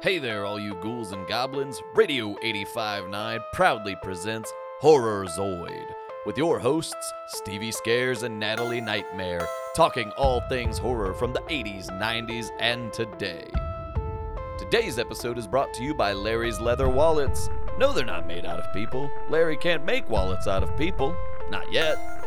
Hey there, all you ghouls and goblins. Radio 85.9 proudly presents Horror Zoid with your hosts, Stevie Scares and Natalie Nightmare, talking all things horror from the 80s, 90s, and today. Today's episode is brought to you by Larry's Leather Wallets. No, they're not made out of people. Larry can't make wallets out of people. Not yet.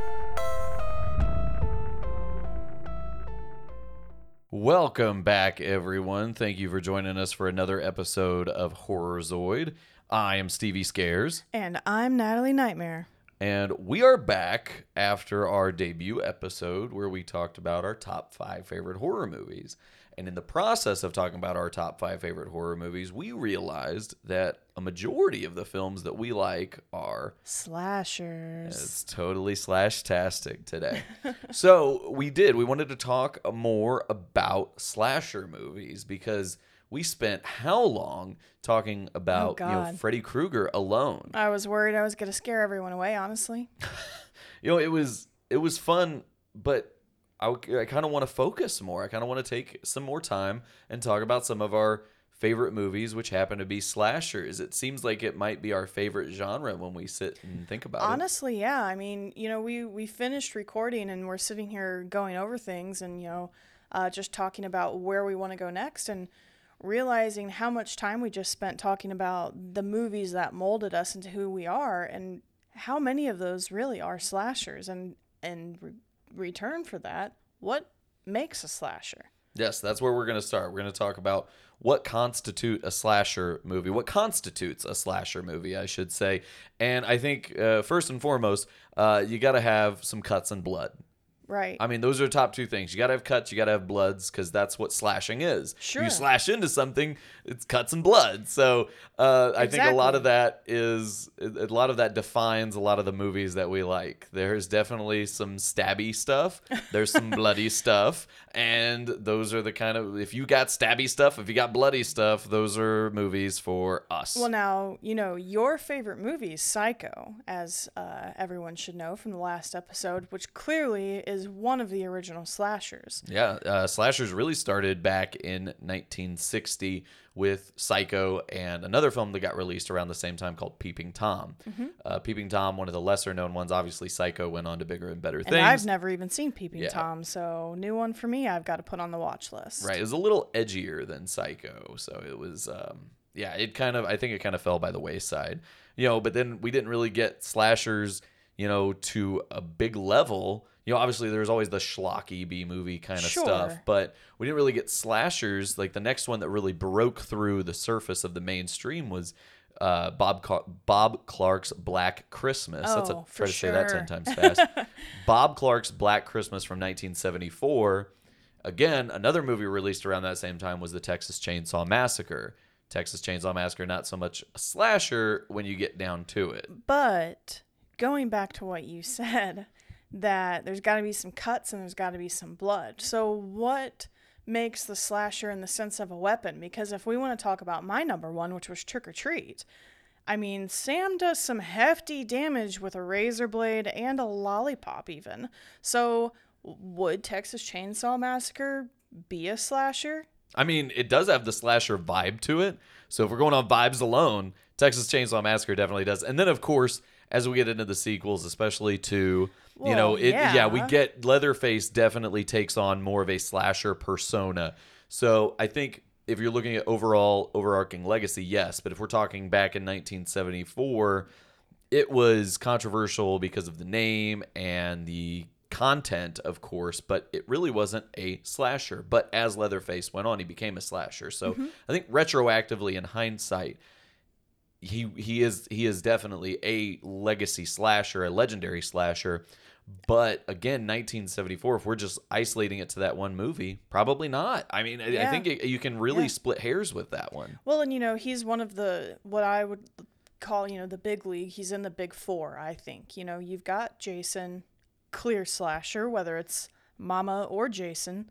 Welcome back, everyone. Thank you for joining us for another episode of Horror Zoid. I am Stevie Scares, And I'm Natalie Nightmare. and we are back after our debut episode where we talked about our top five favorite horror movies. And in the process of talking about our top five favorite horror movies, we realized that a majority of the films that we like are Slashers. It's totally slash tastic today. so we did. We wanted to talk more about slasher movies because we spent how long talking about you know Freddy Krueger alone. I was worried I was going to scare everyone away, honestly. You know, it was it was fun, but I, I kind of want to focus more. I kind of want to take some more time and talk about some of our favorite movies, which happen to be slashers. It seems like it might be our favorite genre when we sit and think about it. Honestly, yeah. I mean, you know, we, we finished recording and we're sitting here going over things and, you know, uh, just talking about where we want to go next and realizing how much time we just spent talking about the movies that molded us into who we are and how many of those really are slashers. And, and return for that, what makes a slasher? Yes, that's where we're going to start. We're going to talk about what constitute a slasher movie, what constitutes a slasher movie, I should say. And I think uh, first and foremost, uh, you got to have some cuts and blood. Right. I mean, those are the top two things. You got to have cuts, you got to have bloods, because that's what slashing is. Sure. You slash into something, it's cuts and blood. So uh, I think a lot of that is, a lot of that defines a lot of the movies that we like. There's definitely some stabby stuff, there's some bloody stuff, and those are the kind of, if you got stabby stuff, if you got bloody stuff, those are movies for us. Well, now, you know, your favorite movie is Psycho, as uh, everyone should know from the last episode, which clearly is one of the original slashers. Yeah, uh, slashers really started back in 1960 with Psycho and another film that got released around the same time called Peeping Tom. Mm-hmm. Uh, Peeping Tom, one of the lesser known ones. Obviously, Psycho went on to bigger and better And things. I've never even seen Peeping Yeah. Tom, so new one for me I've got to put on the watch list. Right, it was a little edgier than Psycho, so it was. Um, yeah, it kind of. I think it kind of fell by the wayside, you know. But then we didn't really get slashers, you know, to a big level. You know, obviously there's always the schlocky B movie kind of stuff, but we didn't really get slashers. Like the next one that really broke through the surface of the mainstream was uh, Bob Car- Bob Clark's Black Christmas. That's a Oh, try to say that ten times fast. Bob Clark's Black Christmas from 1974. Again, another movie released around that same time was the Texas Chainsaw Massacre. Texas Chainsaw Massacre, not so much a slasher when you get down to it. But going back to what you said, that there's got to be some cuts and there's got to be some blood. So, what makes the slasher in the sense of a weapon? Because if we want to talk about my number one, which was Trick or Treat, I mean, Sam does some hefty damage with a razor blade and a lollipop, even. So, would Texas Chainsaw Massacre be a slasher? I mean, it does have the slasher vibe to it. So if we're going on vibes alone, Texas Chainsaw Massacre definitely does. And then of course, as we get into the sequels, especially to you know, it yeah. we get Leatherface definitely takes on more of a slasher persona. So I think if you're looking at overall overarching legacy, yes. But if we're talking back in 1974, it was controversial because of the name and the content, of course, but it really wasn't a slasher. But as Leatherface went on, he became a slasher. So mm-hmm. I think retroactively in hindsight, he he is he is definitely a legacy slasher, a legendary slasher. But again, 1974. If we're just isolating it to that one movie, probably not. I mean, I, I think it, you can really Yeah. split hairs with that one. Well, and you know, he's one of the what I would call, you know, the big league. He's in the big four, I think. You know, you've got Jason, clear slasher, whether it's Mama or Jason.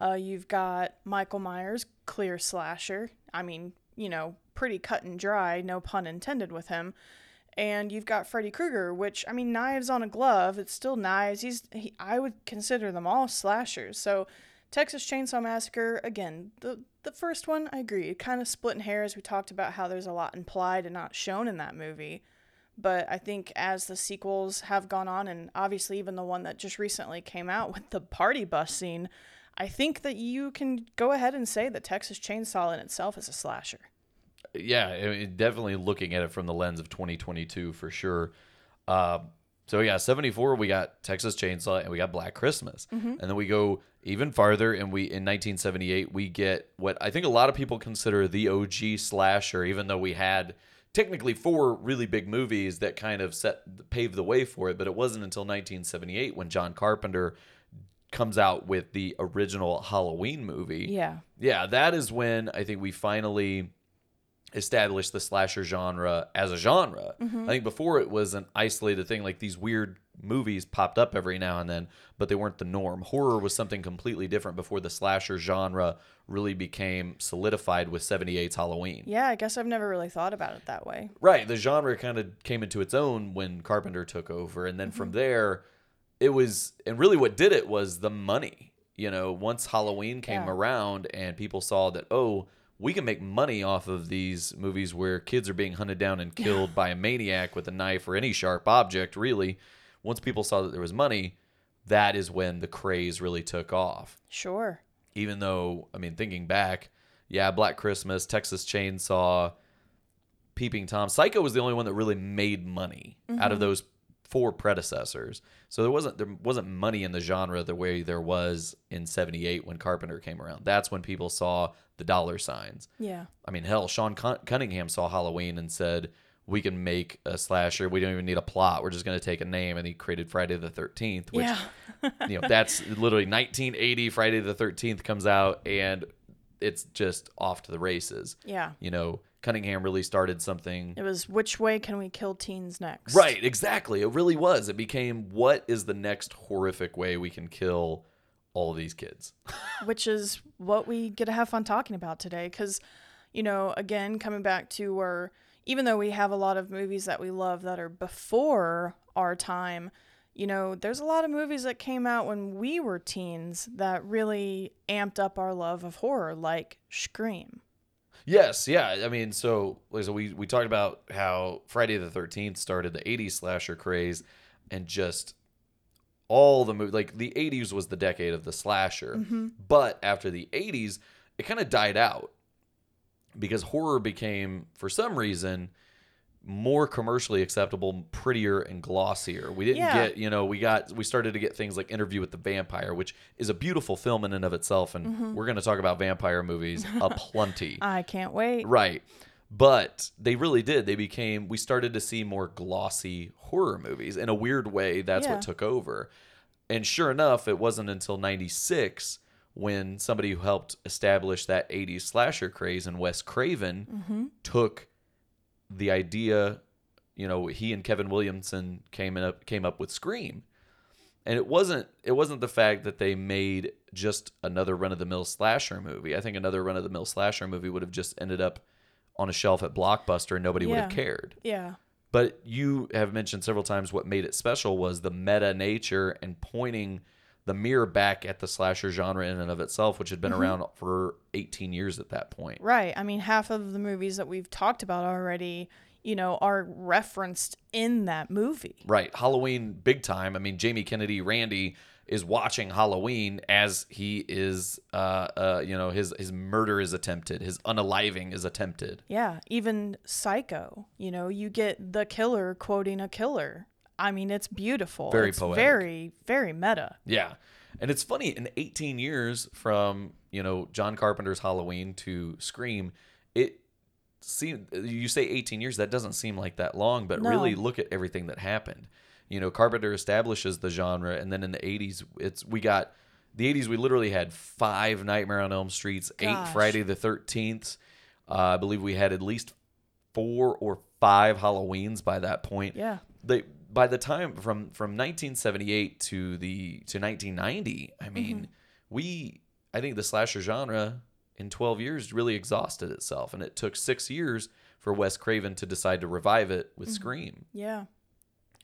Uh, you've got Michael Myers, clear slasher. I mean, you know, pretty cut and dry, no pun intended with him. And you've got Freddy Krueger, which I mean, knives on a glove. It's still knives. He's he, I would consider them all slashers. So Texas Chainsaw Massacre, again, the the first one, I agree. Kind of splitting in hairs. We talked about how there's a lot implied and not shown in that movie. But I think as the sequels have gone on, and obviously even the one that just recently came out with the party bus scene, I think that you can go ahead and say that Texas Chainsaw in itself is a slasher. Yeah, I mean, definitely looking at it from the lens of 2022 for sure. Uh, so yeah, 74 we got Texas Chainsaw and we got Black Christmas. And then we go even farther and we in 1978 we get what I think a lot of people consider the OG slasher even though we had technically four really big movies that kind of set paved the way for it, but it wasn't until 1978 when John Carpenter comes out with the original Halloween movie. Yeah. Yeah, that is when I think we finally established the slasher genre as a genre. Mm-hmm. I think before it was an isolated thing, like these weird movies popped up every now and then, but they weren't the norm. Horror was something completely different before the slasher genre really became solidified with 78's Halloween. Yeah, I guess I've never really thought about it that way. Right. The genre kind of came into its own when Carpenter took over. And then from mm-hmm. there, it was, and really what did it was the money. You know, once Halloween came Yeah. around and people saw that, oh, we can make money off of these movies where kids are being hunted down and killed by a maniac with a knife or any sharp object, really. Once people saw that there was money, that is when the craze really took off Sure. even though I mean thinking back, yeah, Black Christmas, Texas Chainsaw, Peeping Tom, Psycho was the only one that really made money out of mm-hmm. those four predecessors. So there wasn't there wasn't money in the genre the way there was in 78 when Carpenter came around. That's when people saw the dollar signs. Yeah. I mean, hell, Sean Cun- Cunningham saw Halloween and said, "We can make a slasher. We don't even need a plot. We're just going to take a name." And he created Friday the 13th, which yeah. you know that's literally 1980 friday the 13th comes out and it's just off to the races Yeah. you know cunningham really started something It was which way can we kill teens next? right exactly it really was it became what is the next horrific way we can kill all these kids Which is what we get to have fun talking about today. Because, you know, again, coming back to where even though we have a lot of movies that we love that are before our time, you know, there's a lot of movies that came out when we were teens that really amped up our love of horror, like Scream. Yes yeah i mean so, we, we talked about how friday the 13th started the 80s slasher craze and just all the movies like the 80s was the decade of the slasher. Mm-hmm. But after the 80s it kind of died out because horror became for some reason more commercially acceptable prettier and glossier we didn't Yeah. get you know we got we started to get things like interview with the vampire which is a beautiful film in and of itself and we're going to talk about vampire movies a plenty I can't wait. Right. But they really did. They became, we started to see more glossy horror movies. In a weird way, that's Yeah. what took over. And sure enough, it wasn't until 96 when somebody who helped establish that 80s slasher craze and Wes Craven Mm-hmm. took the idea, you know, he and Kevin Williamson came up came up with Scream. And it wasn't it wasn't the fact that they made just another run of the mill slasher movie. I think another run of the mill slasher movie would have just ended up on a shelf at Blockbuster and nobody would have Yeah. cared. Yeah. But you have mentioned several times what made it special was the meta nature and pointing the mirror back at the slasher genre in and of itself, which had been around for 18 years at that point. Right. I mean, half of the movies that we've talked about already, you know, are referenced in that movie. Right. Halloween, big time. I mean, Jamie Kennedy, Randy is watching Halloween as he is, uh, uh, you know, his his murder is attempted, his unaliving is attempted. Yeah. Even Psycho, you know, you get the killer quoting a killer. I mean, it's beautiful. Very it's poetic. Very, very meta. Yeah. And it's funny, in 18 years from, you know, John Carpenter's Halloween to Scream, it seemed, you say 18 years, that doesn't seem like that long, but No. really look at everything that happened. You know, Carpenter establishes the genre, and then in the 80s, it's, we got, the 80s, we literally had five Nightmare on Elm Streets, eight Friday the 13th. Uh, I believe we had at least four or five Halloweens by that point Yeah. they by the time from from 1978 to the to 1990 i mm-hmm. mean we i think the slasher genre in 12 years really exhausted itself and it took six years for wes craven to decide to revive it with mm-hmm. scream Yeah.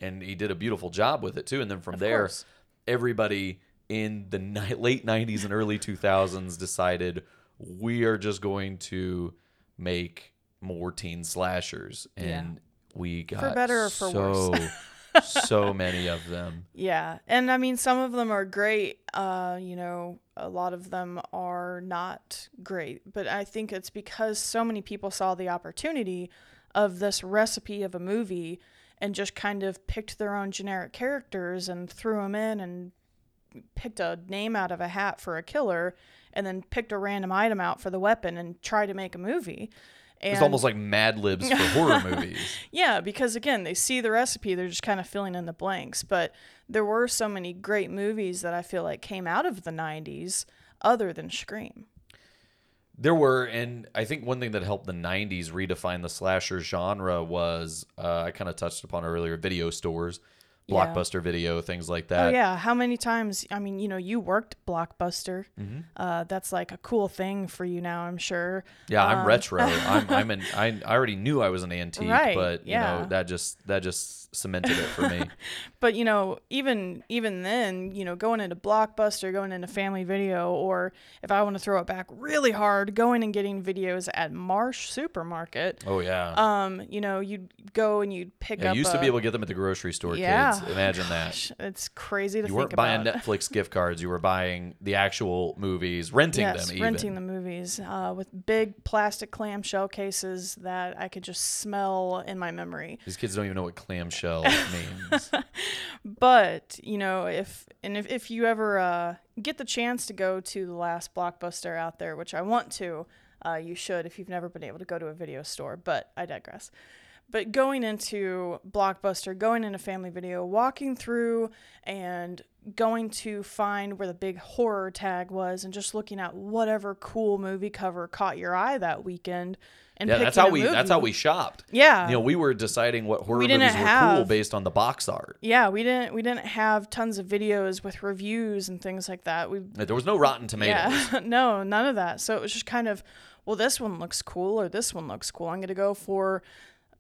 and he did a beautiful job with it too and then from Of there course. everybody in the ni- late 90s and early 2000s decided we are just going to make more teen slashers and we got for better or for so worse. so many of them Yeah, and I mean some of them are great. Uh, you know, a lot of them are not great, but I think it's because so many people saw the opportunity of this recipe of a movie and just kind of picked their own generic characters and threw them in and picked a name out of a hat for a killer and then picked a random item out for the weapon and tried to make a movie. And it's almost like mad libs for horror movies yeah, because again, they see the recipe, they're just kind of filling in the blanks. But there were so many great movies that I feel like came out of the 90s other than Scream. There were, and I think one thing that helped the '90s redefine the slasher genre was uh, I kind of touched upon earlier: video stores, Yeah. blockbuster video, things like that. Oh, that. yeah. How many times? I mean, you know, you worked Blockbuster. Mm-hmm. Uh, that's like a cool thing for you now, I'm sure. Yeah, I'm Um, retro. I'm, I'm an. I, I already knew I was an antique, Right, but you yeah. know that just that just cemented it for me. But you know, even even then, you know, going into Blockbuster, going into Family Video, or if I want to throw it back really hard, going and getting videos at Marsh Supermarket. oh yeah, Um, you know, you'd go and you'd pick yeah. up. You used to be able to get them at the grocery store. Yeah. Kids, imagine that. It's crazy to You weren't buying about. Netflix gift cards. You were buying the actual movies, renting yes, them. Even. renting the movies uh, with big plastic clamshell cases that I could just smell in my memory. These kids don't even know what clamshell But you know, if and if, if you ever uh, get the chance to go to the last blockbuster out there, which I want to, uh, you should if you've never been able to go to a video store. But I digress. But going into Blockbuster, going into Family Video, walking through and going to find where the big horror tag was, and just looking at whatever cool movie cover caught your eye that weekend, and yeah, that's how we. That's how we shopped. Yeah, You know, we were deciding what horror movies were cool based on the box art. Yeah, we didn't we didn't have tons of videos with reviews and things like that. We There was no Rotten Tomatoes. yeah, no, none of that. So it was just kind of, well, this one looks cool or this one looks cool. I'm gonna go for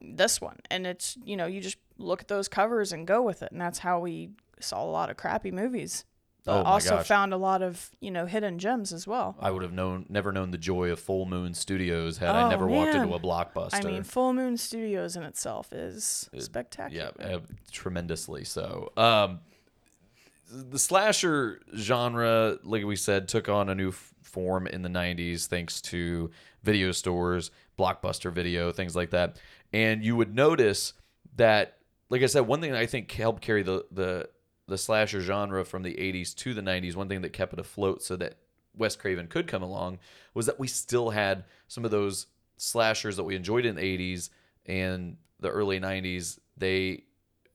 this one, and it's you know you just look at those covers and go with it, and that's how we saw a lot of crappy movies. But Oh also gosh. found a lot of you know hidden gems as well. I would have known, never known the joy of Full Moon Studios had I Oh, never walked into a blockbuster. I mean, Full Moon Studios in itself is yeah, spectacular. uh, tremendously so. Um, the slasher genre, like we said, took on a new f- form in the '90s thanks to video stores, blockbuster video, things like that. And you would notice that, like I said, one thing I think helped carry the the the slasher genre from the '80s to the '90s, one thing that kept it afloat, so that Wes Craven could come along, was that we still had some of those slashers that we enjoyed in the '80s and the early '90s. They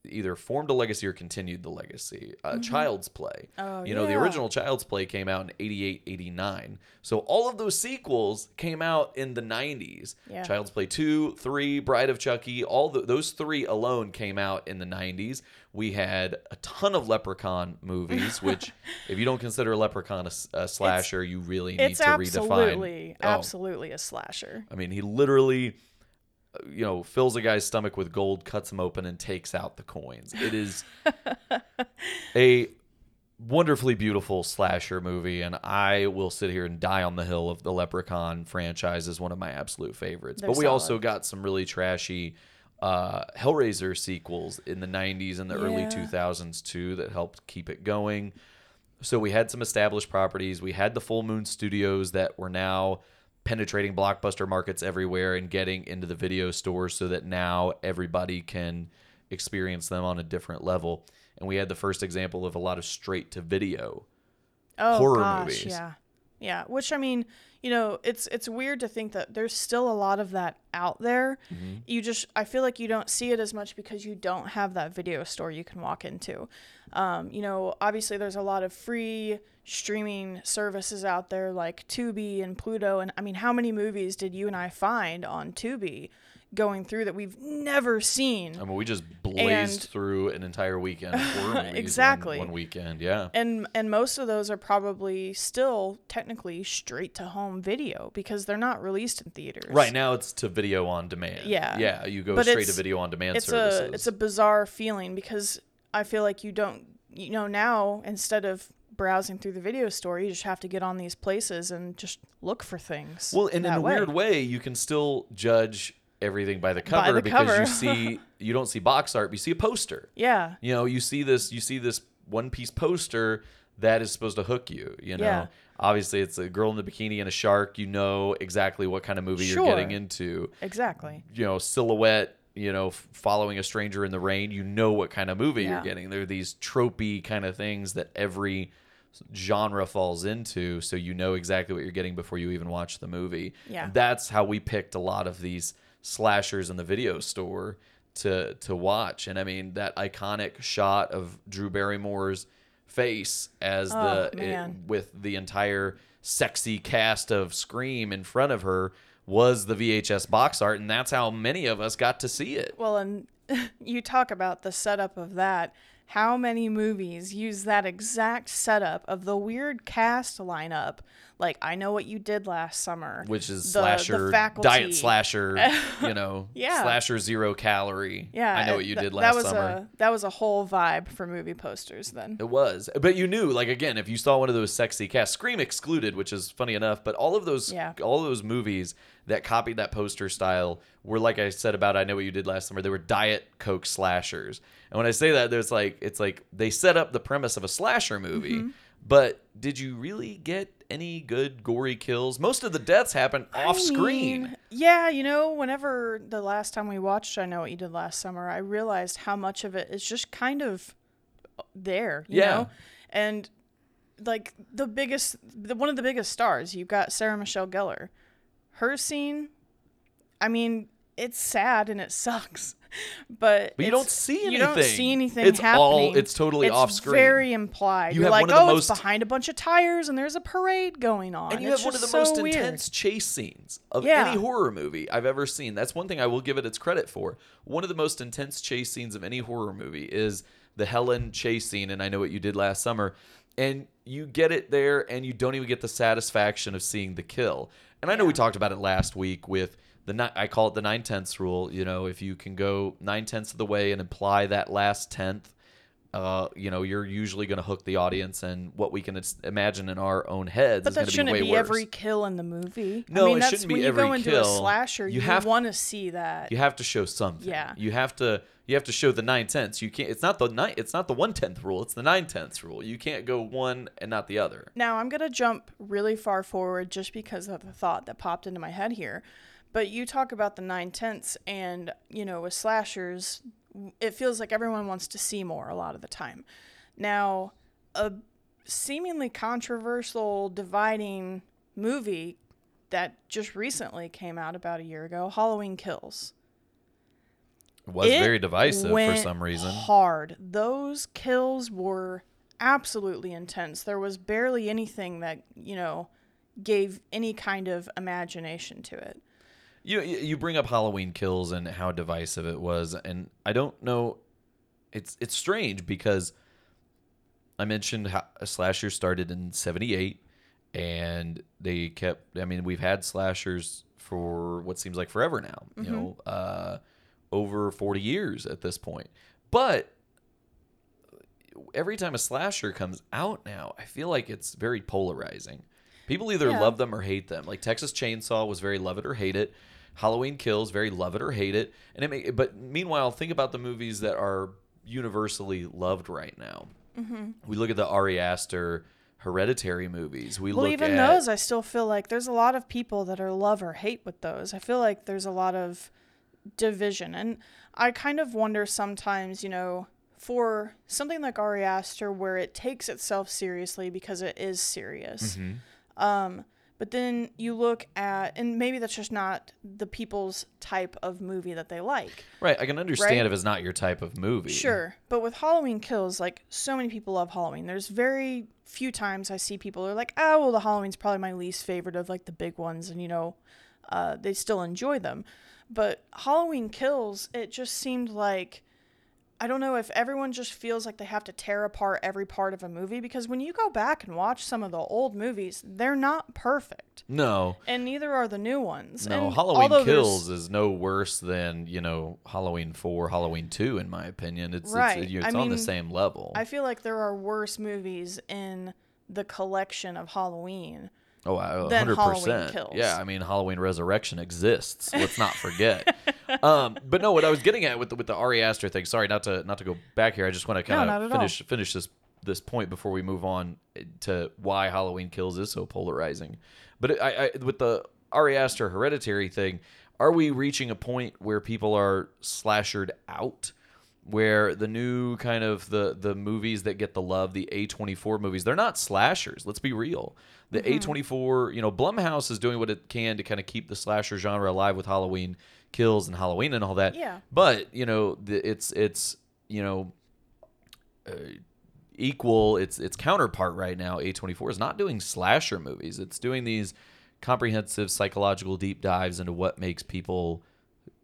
either formed a legacy or continued the legacy. Uh, Child's Play. Mm-hmm. Oh, you know, the original Child's Play came out in 88, 89. So all of those sequels came out in the 90s. Yeah. Child's Play 2, 3, Bride of Chucky, all the, those three alone came out in the 90s. We had a ton of Leprechaun movies, which, if you don't consider Leprechaun a slasher, you really need it's to absolutely, redefine. Oh, absolutely a slasher. I mean, he literally, you know, fills a guy's stomach with gold, cuts him open, and takes out the coins. It is a wonderfully beautiful slasher movie, and I will sit here and die on the hill of the Leprechaun franchise is one of my absolute favorites. They're but we also got some really trashy uh, Hellraiser sequels in the 90s and the early 2000s too that helped keep it going. So we had some established properties. We had the Full Moon Studios that were now penetrating blockbuster markets everywhere and getting into the video stores so that now everybody can experience them on a different level. And we had the first example of a lot of straight to video. oh, horror gosh, movies. Yeah, yeah. Which I mean, you know, it's it's weird to think that there's still a lot of that out there. Mm-hmm. You just I feel like you don't see it as much because you don't have that video store you can walk into. Um, you know, obviously there's a lot of free streaming services out there like Tubi and Pluto, and I mean, how many movies did you and I find on Tubi? Going through that we've never seen. I mean, we just blazed And- through an entire weekend movies one- Exactly. one, weekend. Yeah. and and most of those are probably still technically straight to home video because they're not released in theaters. Right now, it's to video on demand. Yeah. Yeah. You go But straight to video on demand It's services. a it's a bizarre feeling because I feel like you don't you know now instead of browsing through the video store. You just have to get on these places and just look for things. Well, and in a way. weird way, you can still judge everything by the cover the because cover. you see you don't see box art, but you see a poster. Yeah. You know, you see this you see this one piece poster that is supposed to hook you, you know. Yeah. Obviously it's a girl in the bikini and a shark, you know exactly what kind of movie Sure. you're getting into. Exactly. You know, silhouette, you know, f- following a stranger in the rain, you know what kind of movie you're getting. There are these tropey kind of things that every genre falls into so you know exactly what you're getting before you even watch the movie Yeah. that's how we picked a lot of these slashers in the video store to to watch. And i mean that iconic shot of drew barrymore's face as Oh, the it- with the entire sexy cast of scream in front of her was the vhs box art and that's how many of us got to see it. Well, and you talk about the setup of that. How many movies use that exact setup of the weird cast lineup? Like, I know what you did last summer. which is The- the slasher faculty. diet slasher you know Yeah. slasher zero calorie Yeah, i know what you th- did last that was summer A, that was a whole vibe for movie posters then. It was, but you knew, like again, if you saw one of those sexy casts, Scream excluded, which is funny enough. But all of those, Yeah. all of those movies that copied that poster style were, like I said about I Know What You Did Last Summer, they were Diet Coke slashers. And when I say that, there's like, it's like they set up the premise of a slasher movie, Mm-hmm. but did you really get any good gory kills? Most of the deaths happen off I screen. mean, yeah, you know, whenever the last time we watched I Know What You Did Last Summer, I realized how much of it is just kind of there, you Yeah. know? And like the biggest the, one of the biggest stars, you've got Sarah Michelle Gellar. Her scene, I mean, it's sad and it sucks. But But you don't see anything. You don't see anything It's all- happening. it's totally it's off-screen. Very implied. You You're have like, one of the oh, most- it's behind a bunch of tires and there's a parade going on. And you It's have one of the just most weird. intense chase scenes of Yeah. any horror movie I've ever seen. That's one thing I will give it its credit for. One of the most intense chase scenes of any horror movie is the Helen chase scene, and I know what you did last summer. And you get it there, and you don't even get the satisfaction of seeing the kill. And I know we talked about it last week with the I call it the nine tenths rule. You know, if you can go nine tenths of the way and apply that last tenth, uh, you know, you're usually going to hook the audience, and what we can imagine in our own heads But is that going to be shouldn't way be worse. every kill in the movie. No, I mean, it that's shouldn't be when you every go into kill. a slasher, You you, want to see that. You have to show something. Yeah. You have to you have to show the nine tenths. You can't. It's not the nine. It's not the one tenth rule. It's the nine tenths rule. You can't go one and not the other. Now I'm gonna jump really far forward just because of the thought that popped into my head here. But you talk about the nine tenths, and you know, with slashers, it feels like everyone wants to see more a lot of the time. Now, a seemingly controversial, dividing movie that just recently came out about a year ago, Halloween Kills. It was It very divisive for some reason. Hard. Those kills were absolutely intense. There was barely anything that, you know, gave any kind of imagination to it. You you bring up Halloween Kills and how divisive it was, and I don't know. It's it's strange because I mentioned how a slasher started in '78, and they kept. I mean, we've had slashers for what seems like forever now. You know, uh, over 40 years at this point. But every time a slasher comes out now, I feel like it's very polarizing. People either Yeah. love them or hate them. Like Texas Chainsaw was very love it or hate it. Halloween Kills very love it or hate it. And it may, but meanwhile, think about the movies that are universally loved right now. Mm-hmm. We look at the Ari Aster Hereditary movies. We Well, look even at those, I still feel like there's a lot of people that are love or hate with those. I feel like there's a lot of division. And I kind of wonder sometimes, you know, for something like Ari Aster, where it takes itself seriously because it is serious. Mm-hmm. Um, but then you look at, and maybe that's just not the people's type of movie that they like. right. I can understand right? if it's not your type of movie. Sure, but with Halloween Kills, like so many people love Halloween. There's very few times I see people are like, "Oh, well, the Halloween's probably my least favorite of like the big ones," and you know, uh, they still enjoy them. But Halloween Kills, it just seemed like I don't know if everyone just feels like they have to tear apart every part of a movie because when you go back and watch some of the old movies, they're not perfect. No. And neither are the new ones. No, and Halloween Kills is no worse than, you know, Halloween 4, Halloween 2 in my opinion. It's Right. it's, it's I on the same level. I feel like there are worse movies in the collection of Halloween. Oh, hundred percent. Yeah, I mean Halloween Resurrection exists. Let's not forget. um, but no, what I was getting at with the, with the Ari Aster thing. Sorry, not to not to go back here. I just want to kind of at all. finish finish this this point before we move on to why Halloween Kills is so polarizing. But I, I with the Ari Aster Hereditary thing, are we reaching a point where people are slashered out? Where the new kind of the the movies that get the love, the A24 movies, they're not slashers. Let's be real. The Mm-hmm. A24, you know, Blumhouse is doing what it can to kind of keep the slasher genre alive with Halloween Kills and Halloween and all that. Yeah. But you know, the, it's it's you know. Uh, equal its its counterpart right now A24 is not doing slasher movies it's doing these comprehensive psychological deep dives into what makes people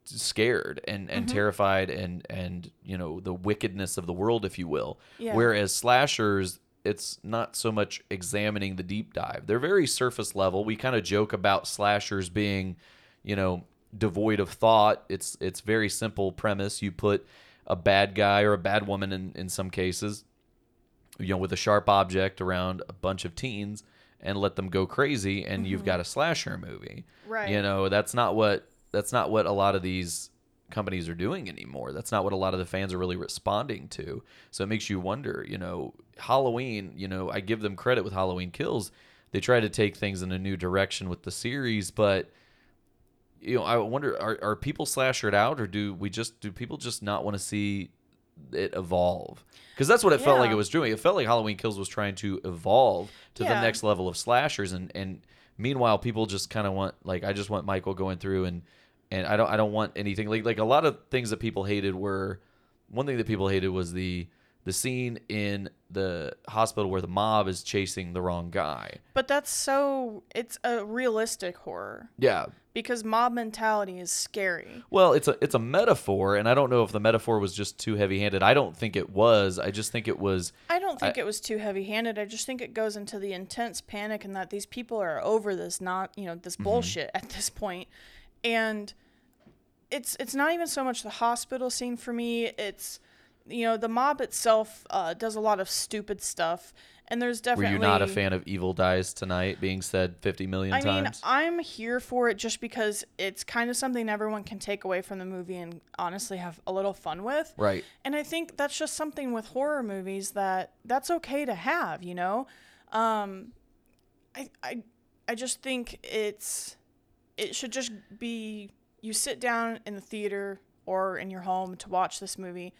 scared and and Mm-hmm. terrified and and you know the wickedness of the world if you will Yeah. whereas slashers it's not so much examining the deep dive they're very surface level we kind of joke about slashers being you know devoid of thought it's it's very simple premise you put a bad guy or a bad woman in in some cases you know with a sharp object around a bunch of teens and let them go crazy and you've got a slasher movie Mm-hmm. Right. you know that's not what that's not what a lot of these companies are doing anymore. That's not what a lot of the fans are really responding to. So it makes you wonder you know halloween you know i give them credit with halloween kills. They try to take things in a new direction with the series but you know i wonder are, are people slashered out or do we just do people just not want to see it evolve? Because that's what it felt like it was doing. It felt like halloween kills was trying to evolve to the next level of slashers and and meanwhile people just kind of want like i just want michael going through and and i don't i don't want anything like like a lot of things that people hated were one thing that people hated was the the scene in the hospital where the mob is chasing the wrong guy But that's so it's a realistic horror yeah because mob mentality is scary. Well, it's a it's a metaphor, and I don't know if the metaphor was just too heavy handed. I don't think it was. I just think it was. I don't think it was too heavy-handed. I just think it goes into the intense panic and that these people are over this not, you know, this Mm-hmm. bullshit at this point. And it's it's not even so much the hospital scene for me. It's you know, the mob itself uh, does a lot of stupid stuff and there's definitely. Were you not a fan of Evil Dies Tonight being said fifty million I mean. I'm here for it just because it's kind of something everyone can take away from the movie and honestly have a little fun with. right. And I think that's just something with horror movies that that's okay to have, you know? Um I I I just think it's it should just be you sit down in the theater or in your home to watch this movie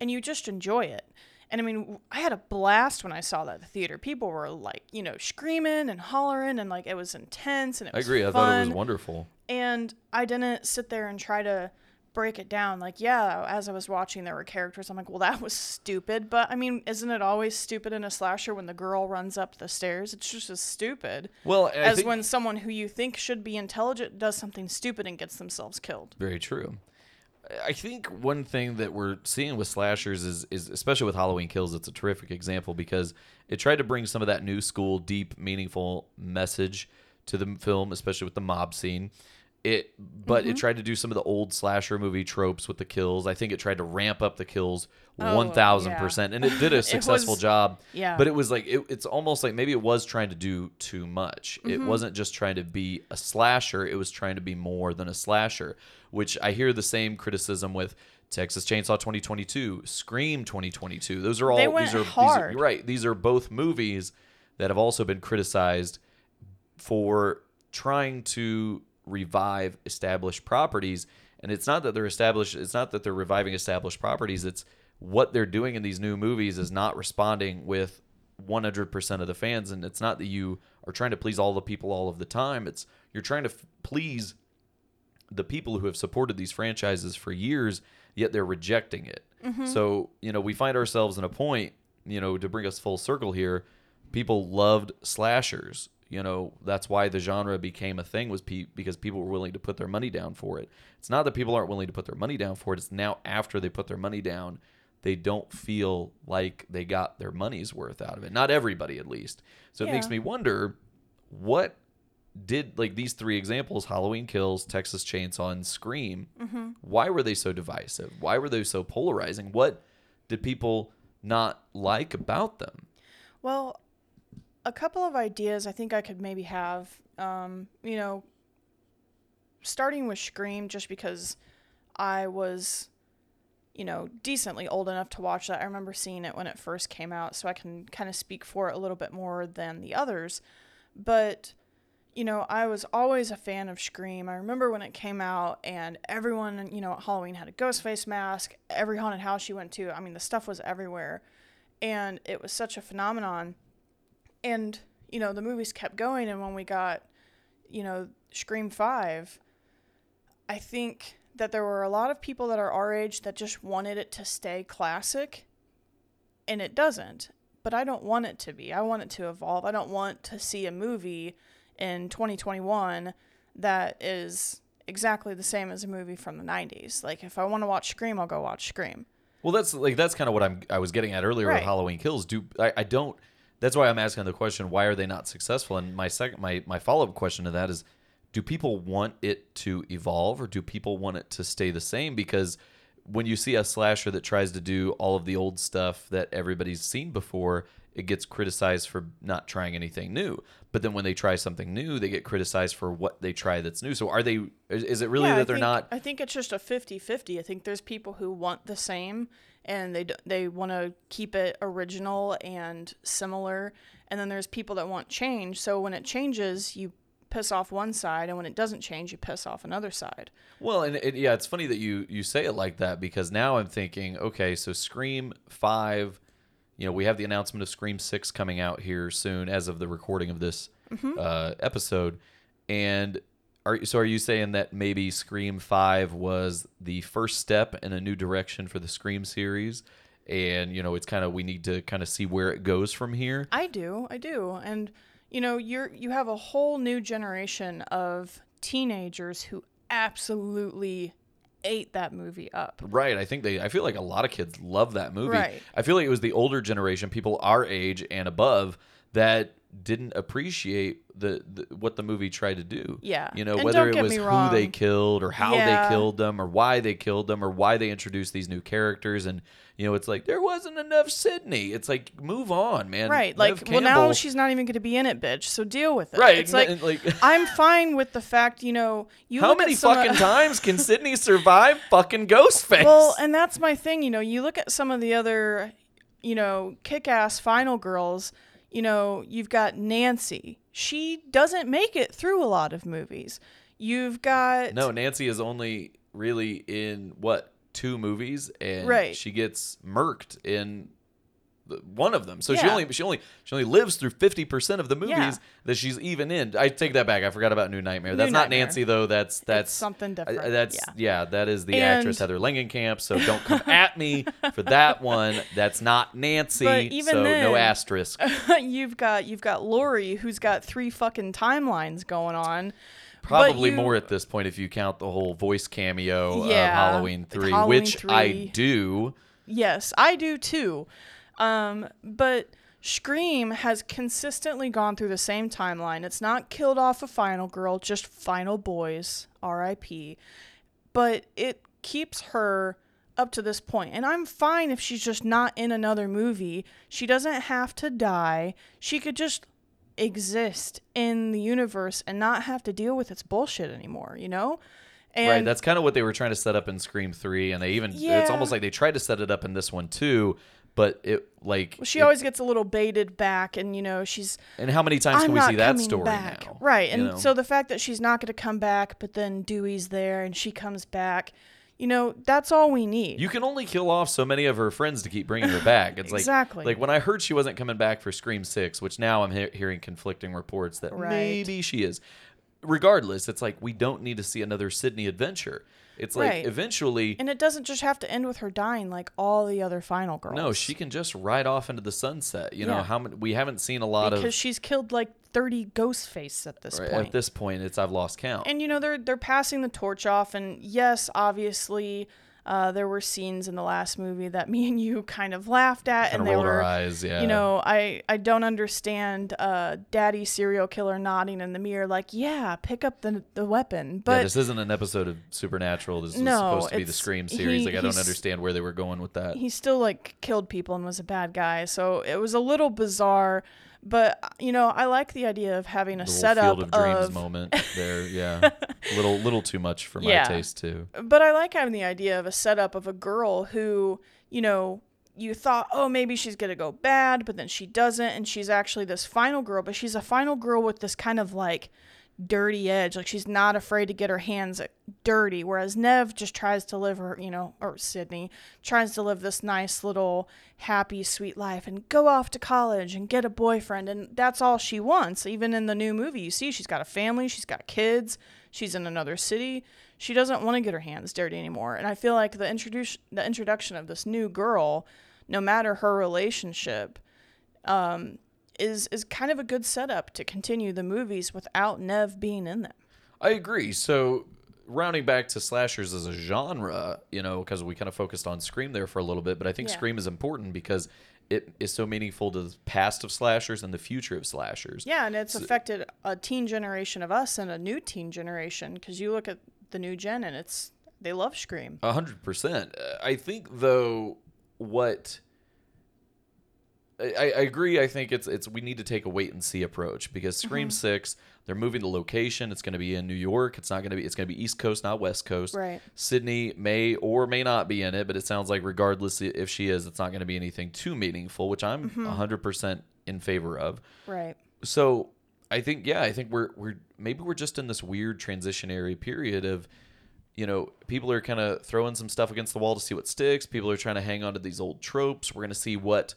and you just enjoy it. And I mean, I had a blast when I saw that at the theater. People were like, you know, screaming and hollering and like it was intense and it was. I was agree. I fun thought it was wonderful. and I didn't sit there and try to break it down. Like, yeah, as I was watching, there were characters. I'm like, well, that was stupid. But I mean, isn't it always stupid in a slasher when the girl runs up the stairs? It's just as stupid Well, I as think, when someone who you think should be intelligent does something stupid and gets themselves killed. Very true. I think one thing that we're seeing with slashers is, is especially with Halloween Kills, it's a terrific example because it tried to bring some of that new school, deep, meaningful message to the film, especially with the mob scene. It, but Mm-hmm. it tried to do some of the old slasher movie tropes with the kills. I think it tried to ramp up the kills Oh, one thousand percent, and it did a successful was- job. yeah. but it was like it, it's almost like maybe it was trying to do too much. It Mm-hmm. wasn't just trying to be a slasher; it was trying to be more than a slasher. Which I hear the same criticism with Texas Chainsaw 2022, Scream 2022. Those are all They went these are hard. These are, right. These are both movies that have also been criticized for trying to revive established properties. And it's not that they're established it's not that they're reviving established properties it's what they're doing in these new movies is not responding with 100% of the fans. And it's not that you are trying to please all the people all of the time it's you're trying to f- please the people who have supported these franchises for years yet they're rejecting it. Mm-hmm. So you know we find ourselves in a point you know to bring us full circle here people loved slashers you know that's why the genre became a thing was pe- because people were willing to put their money down for it it's not that people aren't willing to put their money down for it it's now after they put their money down they don't feel like they got their money's worth out of it. Not everybody, at least. So it makes me wonder what did like these three examples Halloween Kills, Texas Chainsaw, and Scream. Mm-hmm. Why were they so divisive? Why were they so polarizing? What did people not like about them? Well, a couple of ideas I think I could maybe have. Um, you know, starting with Scream, just because I was, you know, decently old enough to watch that. I remember seeing it when it first came out, so I can kind of speak for it a little bit more than the others. But, you know, I was always a fan of Scream. I remember when it came out, and everyone, you know, at Halloween had a ghost face mask. Every haunted house you went to, I mean, the stuff was everywhere. And it was such a phenomenon and you know the movies kept going and when we got you know scream 5 i think that there were a lot of people that are our age that just wanted it to stay classic and it doesn't. But i don't want it to be. I want it to evolve. I don't want to see a movie in 2021 that is exactly the same as a movie from the 90s like if i want to watch scream i'll go watch scream. Well, that's like that's kind of what I'm I was getting at earlier with Halloween Kills. Do I, I don't that's why I'm asking the question why are they not successful? And my second my my follow-up question to that is do people want it to evolve or do people want it to stay the same because when you see a slasher that tries to do all of the old stuff that everybody's seen before, it gets criticized for not trying anything new. But then when they try something new, they get criticized for what they try that's new. So are they is, it really Yeah, I that they're think- not I think it's just a 50-50. I think there's people who want the same and they they want to keep it original and similar, and then there's people that want change. So when it changes, you piss off one side, and when it doesn't change, you piss off another side. Well, and it, yeah, it's funny that you you say it like that because now I'm thinking, okay, so Scream Five, you know, we have the announcement of Scream Six coming out here soon, as of the recording of this uh, episode, and are so are you saying that maybe Scream Five was the first step in a new direction for the Scream series, and you know, it's kind of we need to kind of see where it goes from here. I do, I do, and you know, you're you have a whole new generation of teenagers who absolutely ate that movie up. Right. I think they. I feel like a lot of kids love that movie. Right. I feel like it was the older generation, people our age and above, that didn't appreciate the, the what the movie tried to do. Yeah. You know, And whether it was who they killed or how Yeah. they killed them or why they killed them or why they introduced these new characters and you know, it's like there wasn't enough Sidney. It's like move on, man. Right. Like, well, now she's not even going to be in it, bitch. So deal with it. Right, It's like, like- I'm fine with the fact, you know, you How many fucking of, times can Sidney survive fucking Ghostface? Well, and that's my thing. You know, you look at some of the other, you know, kick-ass final girls. You know, you've got Nancy. She doesn't make it through a lot of movies. You've got No, Nancy is only really in what two movies, and Right. she gets murked in one of them. So she only she only she only lives through fifty percent of the movies Yeah. that she's even in. I take that back. I forgot about New Nightmare. New that's not Nancy though. That's that's something uh, different. That's Yeah. yeah. that is the And- actress Heather Langenkamp. So don't come at me for that one. That's not Nancy. But even so no asterisk. you've got you've got Laurie, who's got three fucking timelines going on. Probably you- more at this point if you count the whole voice cameo of Halloween three, Halloween which I do. Yes, I do too. Um, but Scream has consistently gone through the same timeline. It's not killed off a final girl, just final boys, R.I.P. But it keeps her up to this point. And I'm fine if she's just not in another movie. She doesn't have to die. She could just exist in the universe and not have to deal with its bullshit anymore, you know? And right, that's kind of what they were trying to set up in Scream 3 and they even it's almost like they tried to set it up in this one too, but it like she it- always gets a little baited back and you know, she's And how many times I'm can we see that story back. now? Right. you And know? so the fact that she's not going to come back, but then Dewey's there and she comes back, you know, that's all we need. you can only kill off so many of her friends to keep bringing her back. It's like Exactly. like when I heard she wasn't coming back for Scream 6, which now I'm he- hearing conflicting reports that Right. maybe she is. Regardless, it's like we don't need to see another Sidney adventure. It's like Right. eventually and it doesn't just have to end with her dying like all the other final girls. no, she can just ride off into the sunset. You know Yeah. how many, we haven't seen a lot because of she's killed like 30 ghost face at this right, point. at this point. It's I've lost count. and you know they're they're passing the torch off and yes, obviously Uh, there were scenes in the last movie that me and you kind of laughed at, Kind and they were, eyes. Yeah. you know, I I don't understand uh, Daddy serial killer nodding in the mirror like, yeah, pick up the the weapon, yeah, but this isn't an episode of Supernatural. This is No, supposed to be the Scream he- series. like I don't understand where they were going with that. he still like killed people and was a bad guy. So it was a little bizarre, but you know, I like the idea of having a little setup Field of Dreams of moment there. Yeah, a little little too much for my Yeah. taste too. but I like having the idea of a setup of a girl who, you know, you thought, oh, maybe she's gonna go bad, but then she doesn't, and she's actually this final girl, but she's a final girl with this kind of like dirty edge. Like she's not afraid to get her hands dirty, whereas Neve just tries to live her, you know, or Sidney tries to live this nice little happy, sweet life and go off to college and get a boyfriend, and that's all she wants. Even in the new movie, you see she's got a family, she's got kids, she's in another city. She doesn't want to get her hands dirty anymore, and I feel like the introduce the introduction of this new girl, no matter her relationship, um, is is kind of a good setup to continue the movies without Neve being in them. I agree. So rounding back to slashers as a genre, you know, because we kind of focused on Scream there for a little bit, but I think Yeah. Scream is important because it is so meaningful to the past of slashers and the future of slashers. Yeah, and it's affected a teen generation of us and a new teen generation because you look at the new gen and it's they love Scream. A hundred percent. I think though, what I, I agree. I think it's it's we need to take a wait and see approach because Scream mm-hmm. Six, they're moving the location. It's going to be in New York. It's not going to be. It's going to be East Coast, not West Coast. Right. Sidney may or may not be in it, but it sounds like regardless if she is, it's not going to be anything too meaningful, which I'm a hundred percent in favor of. Right. So I think yeah, I think we're we're maybe we're just in this weird transitionary period of you know, people are kind of throwing some stuff against the wall to see what sticks. People are trying to hang on to these old tropes. We're going to see what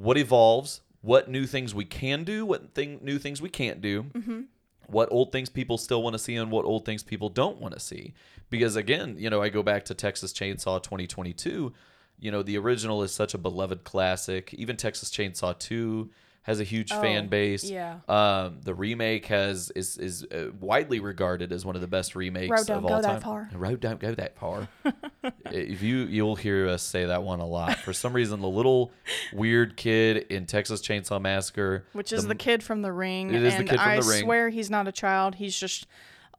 what evolves, what new things we can do, what thing new things we can't do. Mm-hmm. What old things people still want to see and what old things people don't want to see. Because again, you know, I go back to Texas Chainsaw 2022. You know, the original is such a beloved classic. Even Texas Chainsaw 2 has a huge fan Oh, base. yeah. Um, the remake has is is uh, widely regarded as one of the best remakes Road of don't all go that far. Road don't go that far. if you you'll hear us say that one a lot. For some reason, the little weird kid in Texas Chainsaw Massacre, Which is the, kid from the ring. It is the and kid from I The Ring. swear he's not a child. He's just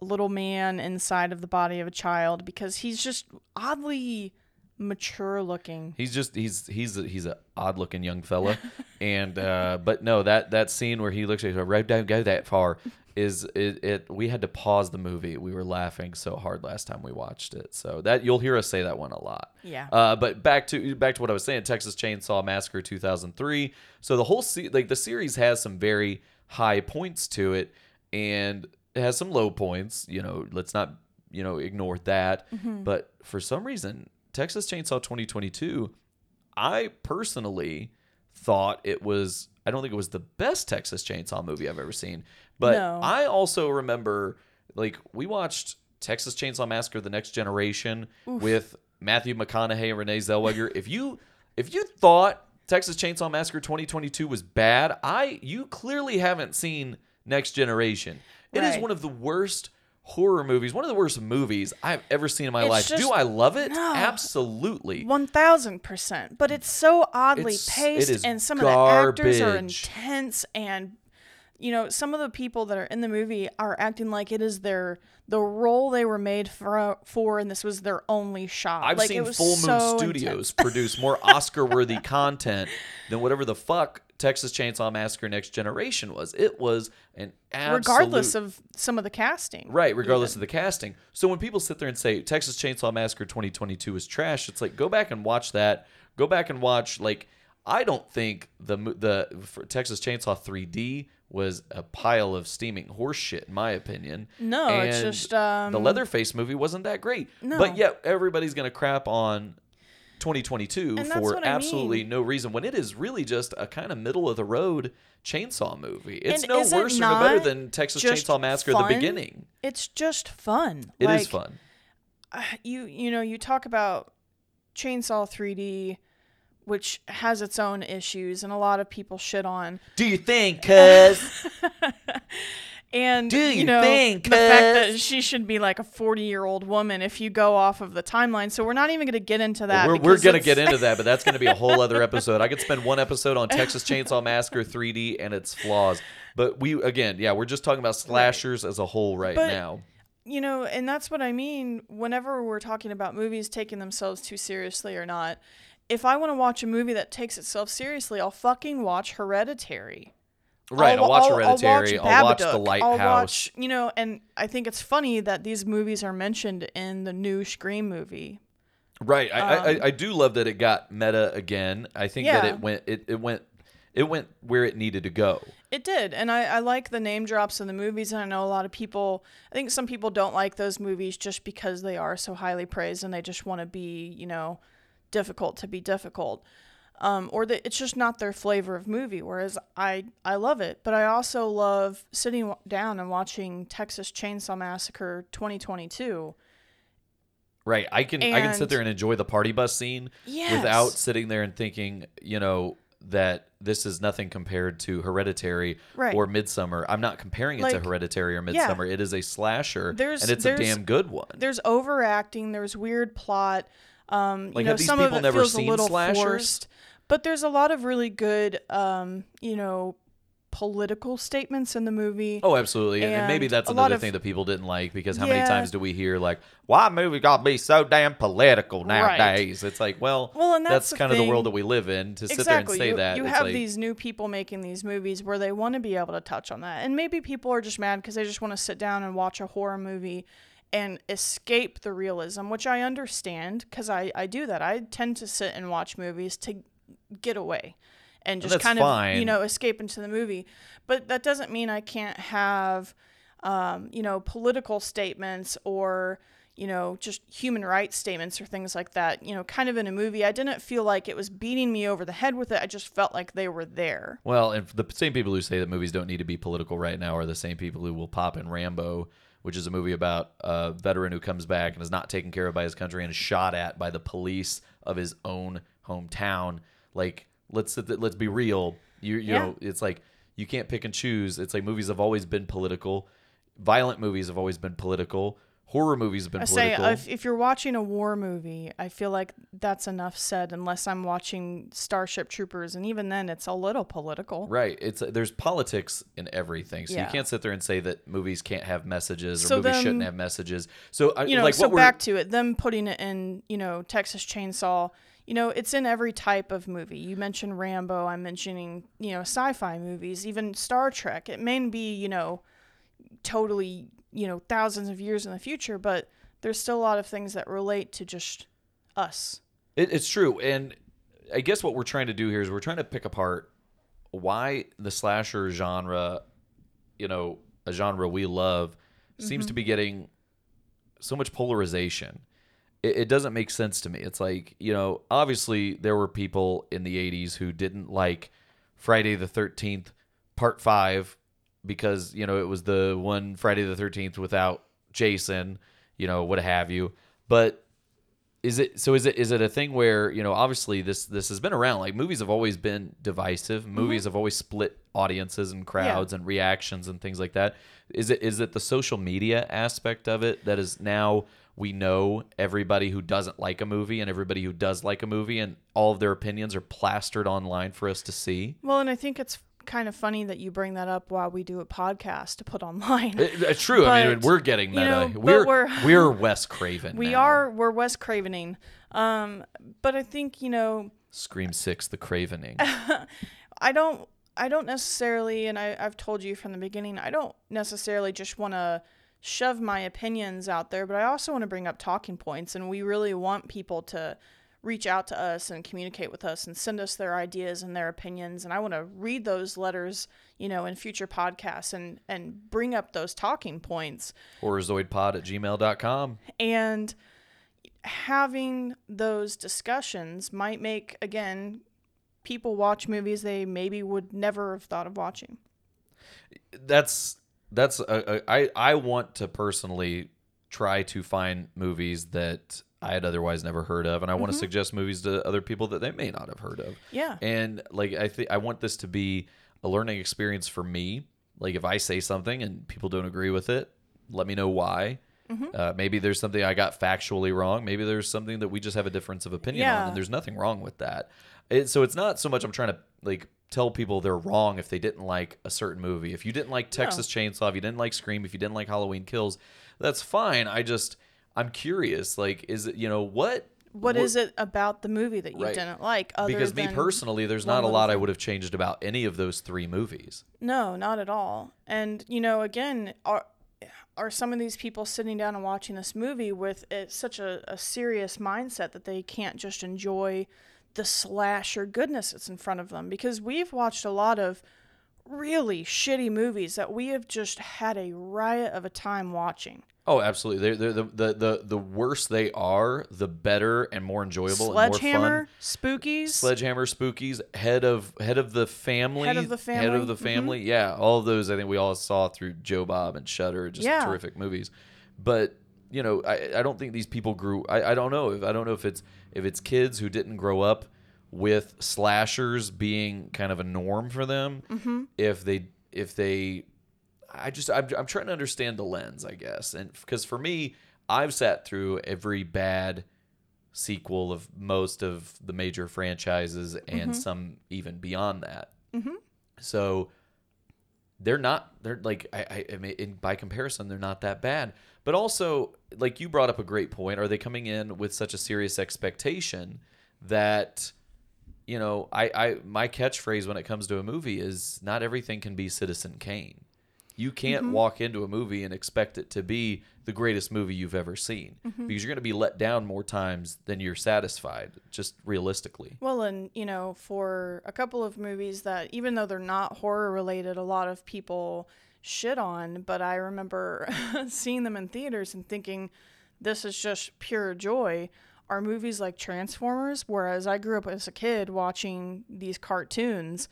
a little man inside of the body of a child because he's just oddly mature looking. He's just he's he's a, he's a odd looking young fella, and uh, but no that that scene where he looks at road don't go that far is it, it we had to pause the movie. We were laughing so hard last time we watched it. So that you'll hear us say that one a lot. Yeah. Uh, but back to back to what I was saying, Texas Chainsaw Massacre 2003. So the whole se- like the series has some very high points to it, and it has some low points. You know, let's not you know ignore that. But for some reason, Texas Chainsaw 2022, I personally thought it was. I don't think it was the best Texas Chainsaw movie I've ever seen, but No. I also remember like we watched Texas Chainsaw Massacre: The Next Generation with Matthew McConaughey and Renee Zellweger. if you if you thought Texas Chainsaw Massacre 2022 was bad, I you clearly haven't seen Next Generation. It is Right. one of the worst horror movies, one of the worst movies I've ever seen in my It's life. just- Do I love it? No. Absolutely. One thousand percent. But it's so oddly It's- paced, and some of the actors are intense, and you know some of the people that are in the movie are acting like it is their the role they were made for, for and this was their only shot. I've like, it seen was Full Moon so Studios produce more Oscar worthy content than whatever the fuck Texas Chainsaw Massacre Next Generation was. It was an absolute regardless of some of the casting. Right, regardless of the casting. So when people sit there and say Texas Chainsaw Massacre 2022 is trash, it's like go back and watch that. Go back and watch like I don't think the the Texas Chainsaw 3D was a pile of steaming horseshit, in my opinion. No, it's just, um, the Leatherface movie wasn't that great. No. But yet everybody's going to crap on 2022 for what I absolutely mean. no reason when it is really just a kind of middle of the road chainsaw movie. It's And no is it worse or no better than Texas Chainsaw Massacre the beginning. It's just fun. It is like, fun. Uh, you you know you talk about Chainsaw 3D, which has its own issues, and a lot of people shit on. Do you think, cuz? And Do you your know thing, the fact that she should be like a 40 year old woman if you go off of the timeline. So we're not even going to get into that. we're, we're gonna get into that, but that's gonna be a whole other episode. I could spend one episode on Texas Chainsaw Massacre 3D and its flaws. But we again, yeah, we're just talking about slashers as a whole right But- now. you know, and that's what I mean whenever we're talking about movies taking themselves too seriously or not. If I want to watch a movie that takes itself seriously, I'll fucking watch Hereditary. Right, I'll, watch Hereditary. I'll watch, The Babadook, Lighthouse. I'll watch, you know, and I think it's funny that these movies are mentioned in the new Scream movie. Right. I, I, Um, I do love that it got meta again. I think that it went it, it went it went where it needed to go. It did, and I, I like the name drops in the movies, and I know a lot of people. I think some people don't like those movies just because they are so highly praised, and they just want to be, you know, difficult to be difficult, um, or that it's just not their flavor of movie. Whereas I I love it, but I also love sitting down and watching Texas Chainsaw Massacre 2022. Right. I can I can sit there and enjoy the party bus scene Yes. without sitting there and thinking, you know, that this is nothing compared to Hereditary Right. or Midsommar. I'm not comparing it to Hereditary or yeah. Midsommar. It is a slasher There's- and it's a damn good one. there's overacting there's weird plot um you Like, know have these people never seen slashers? forced but there's a lot of really good um you know political statements in the movie Oh, absolutely. And, and maybe that's another of- thing that people didn't like because how many times do we hear like, "Why movie got to be so damn political Right. nowadays?" It's like, well, Well, and that's the kind of the world that we live in. To sit there and say you, that, you have like, these new people making these movies where they want to be able to touch on that and maybe people are just mad because they just want to sit down and watch a horror movie and escape the realism which i understand because I, I do that i tend to sit and watch movies to get away and just that's kind of fine. you know escape into the movie but that doesn't mean i can't have um, you know political statements or you know just human rights statements or things like that you know kind of in a movie i didn't feel like it was beating me over the head with it i just felt like they were there Well, and the same people who say that movies don't need to be political right now are the same people who will pop in Rambo, which is a movie about a veteran who comes back and is not taken care of by his country and is shot at by the police of his own hometown. Like, let's let's be real. You you Yeah. know, it's like you can't pick and choose. It's like movies have always been political. Violent movies have always been political. Horror movies have been i say political. if, if you're watching a war movie i feel like that's enough said unless i'm watching starship troopers and even then it's a little political Right. It's there's politics in everything, so Yeah. you can't sit there and say that movies can't have messages or So movies then- shouldn't have messages. So I you know like so back to it them putting it in you know texas chainsaw you know it's in every type of movie you mentioned rambo i'm mentioning you know sci-fi movies even star trek it may be you know totally you know thousands of years in the future but there's still a lot of things that relate to just us It, it's true, and I guess what we're trying to do here is we're trying to pick apart why the slasher genre, you know, a genre we love, seems Mm-hmm. to be getting so much polarization. It, it doesn't make sense to me. It's like you know, obviously there were people in the '80s who didn't like Friday the Thirteenth Part Five because you know it was the one Friday the Thirteenth without Jason, you know, what have you, but is it so is it is it a thing where you know obviously this this has been around. Like movies have always been divisive. Mm-hmm. Movies have always split audiences and crowds and reactions and things like that. Is it is it the social media aspect of it that is now we know everybody who doesn't like a movie and everybody who does like a movie and all of their opinions are plastered online for us to see. Well and i think it's kind of funny that you bring that up while we do a podcast to put online. It- it's true i mean we're getting you know, we're, we're- we're wes craven we now. are we're wes cravening. Um but i think you know scream 6 the cravening. I don't I don't necessarily and I, I've told you from the beginning, I don't necessarily just wanna shove my opinions out there, but I also want to bring up talking points and we really want people to reach out to us and communicate with us and send us their ideas and their opinions and I want to read those letters, you know, in future podcasts and and bring up those talking points horrorzoidpod at gmail.com and having those discussions might make again people watch movies they maybe would never have thought of watching. that's that's a, a, I I want to personally try to find movies that I had otherwise never heard of, and I Mm-hmm. want to suggest movies to other people that they may not have heard of. Yeah. And like I think I want this to be a learning experience for me. Like if I say something and people don't agree with it, let me know why. Mm-hmm. Uh, maybe there's something I got factually wrong. Maybe there's something that we just have a difference of opinion on, and there's nothing wrong with that. It, so it's not so much I'm trying to like tell people they're wrong if they didn't like a certain movie. If you didn't like Texas Chainsaw, if you didn't like Scream, if you didn't like Halloween Kills, that's fine. I just I'm curious. Like, is it you know what? What is it about the movie that you Right. didn't like? Other Because me personally, there's not a lot I would have changed about any of those three movies. No, not at all. And you know, again, are are some of these people sitting down and watching this movie with it, such a, a serious mindset that they can't just enjoy the slasher goodness that's in front of them? Because we've watched a lot of really shitty movies that we have just had a riot of a time watching. Oh, absolutely. They're, they're the, the the the worse they are, the better and more enjoyable and more Sledgehammer, fun. Spookies, Sledgehammer, Spookies, head of head of the family, Head of the Family. head of the mhm. family. Yeah, all of those I think we all saw through Joe Bob and Shudder, just Yeah. terrific movies. But you know, I, I don't think these people grew. I, I don't know if I don't know if it's if it's kids who didn't grow up with slashers being kind of a norm for them. Mm-hmm. If they if they I just I'm, I'm trying to understand the lens, I guess, and because for me, I've sat through every bad sequel of most of the major franchises and some even beyond that. Mhm. So they're not they're like I, I, I mean in, by comparison they're not that bad. But also like you brought up a great point. Are they coming in with such a serious expectation that you know I, I my catchphrase when it comes to a movie is not everything can be Citizen Kane. You can't mm-hmm. walk into a movie and expect it to be the greatest movie you've ever seen mm-hmm. because you're going to be let down more times than you're satisfied, just realistically. Well, and you know, for a couple of movies that, even though they're not horror related, a lot of people shit on. But I remember seeing them in theaters and thinking, this is just pure joy. Are movies like Transformers? Whereas I grew up as a kid watching these cartoons,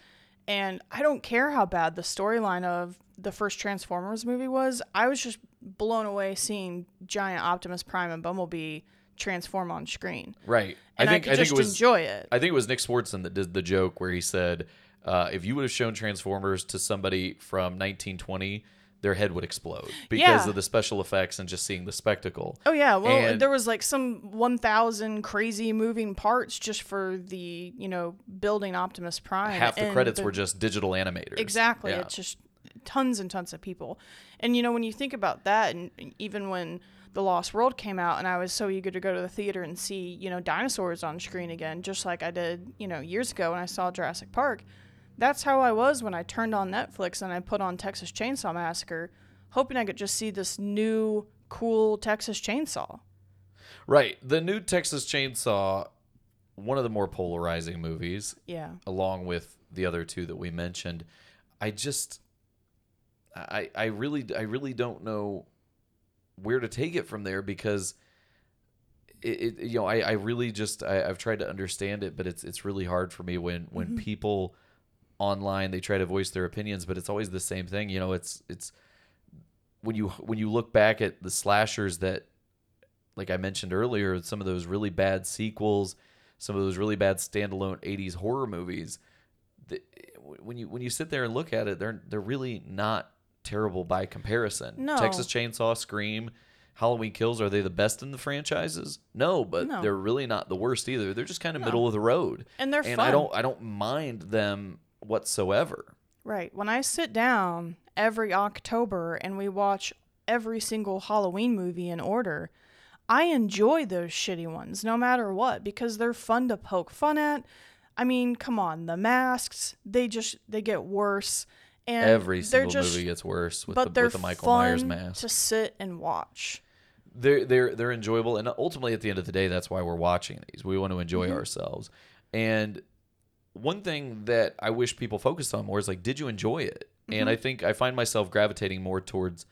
and I don't care how bad the storyline of the first Transformers movie was. I was just blown away seeing giant Optimus Prime and Bumblebee transform on screen, Right. and I, could just it was enjoy it. I think it was Nick Swardson that did the joke where he said, uh, if you would have shown Transformers to somebody from 1920, their head would explode because Yeah. of the special effects and just seeing the spectacle. Oh yeah, well And- there was like some 1000 crazy moving parts just for the, you know, building Optimus Prime. Half the and credits were just digital animators. Exactly. Yeah. It's just tons and tons of people. And you know, when you think about that and even when The Lost World came out and I was so eager to go to the theater and see, you know, dinosaurs on screen again, just like I did, you know, years ago when I saw Jurassic Park. That's how I was when I turned on Netflix and I put on Texas Chainsaw Massacre, hoping I could just see this new cool Texas Chainsaw. Right. The new Texas Chainsaw, one of the more polarizing movies, Yeah. along with the other two that we mentioned. I just I I really I really don't know where to take it from there because it, it you know I, I really just I, I've tried to understand it but it's it's really hard for me when when mm-hmm. people online they try to voice their opinions but it's always the same thing you know it's it's when you when you look back at the slashers that like I mentioned earlier some of those really bad sequels some of those really bad standalone 80s horror movies the, when you when you sit there and look at it they're they're really not terrible by comparison No. Texas Chainsaw Scream Halloween Kills are they the best in the franchises no but No. they're really not the worst either they're just kind of middle of the road And they're and fun. I don't I don't mind them whatsoever Right. When I sit down every October and we watch every single Halloween movie in order, I enjoy those shitty ones no matter what because they're fun to poke fun at. I mean, come on, the masks, they just they get worse and every single just movie gets worse with but the with the Michael fun Myers mask to sit and watch. they're they're they're enjoyable and ultimately at the end of the day that's why we're watching these we want to enjoy Mm-hmm. ourselves and one thing that i wish people focused on more is like did you enjoy it Mm-hmm. and i think i find myself gravitating more towards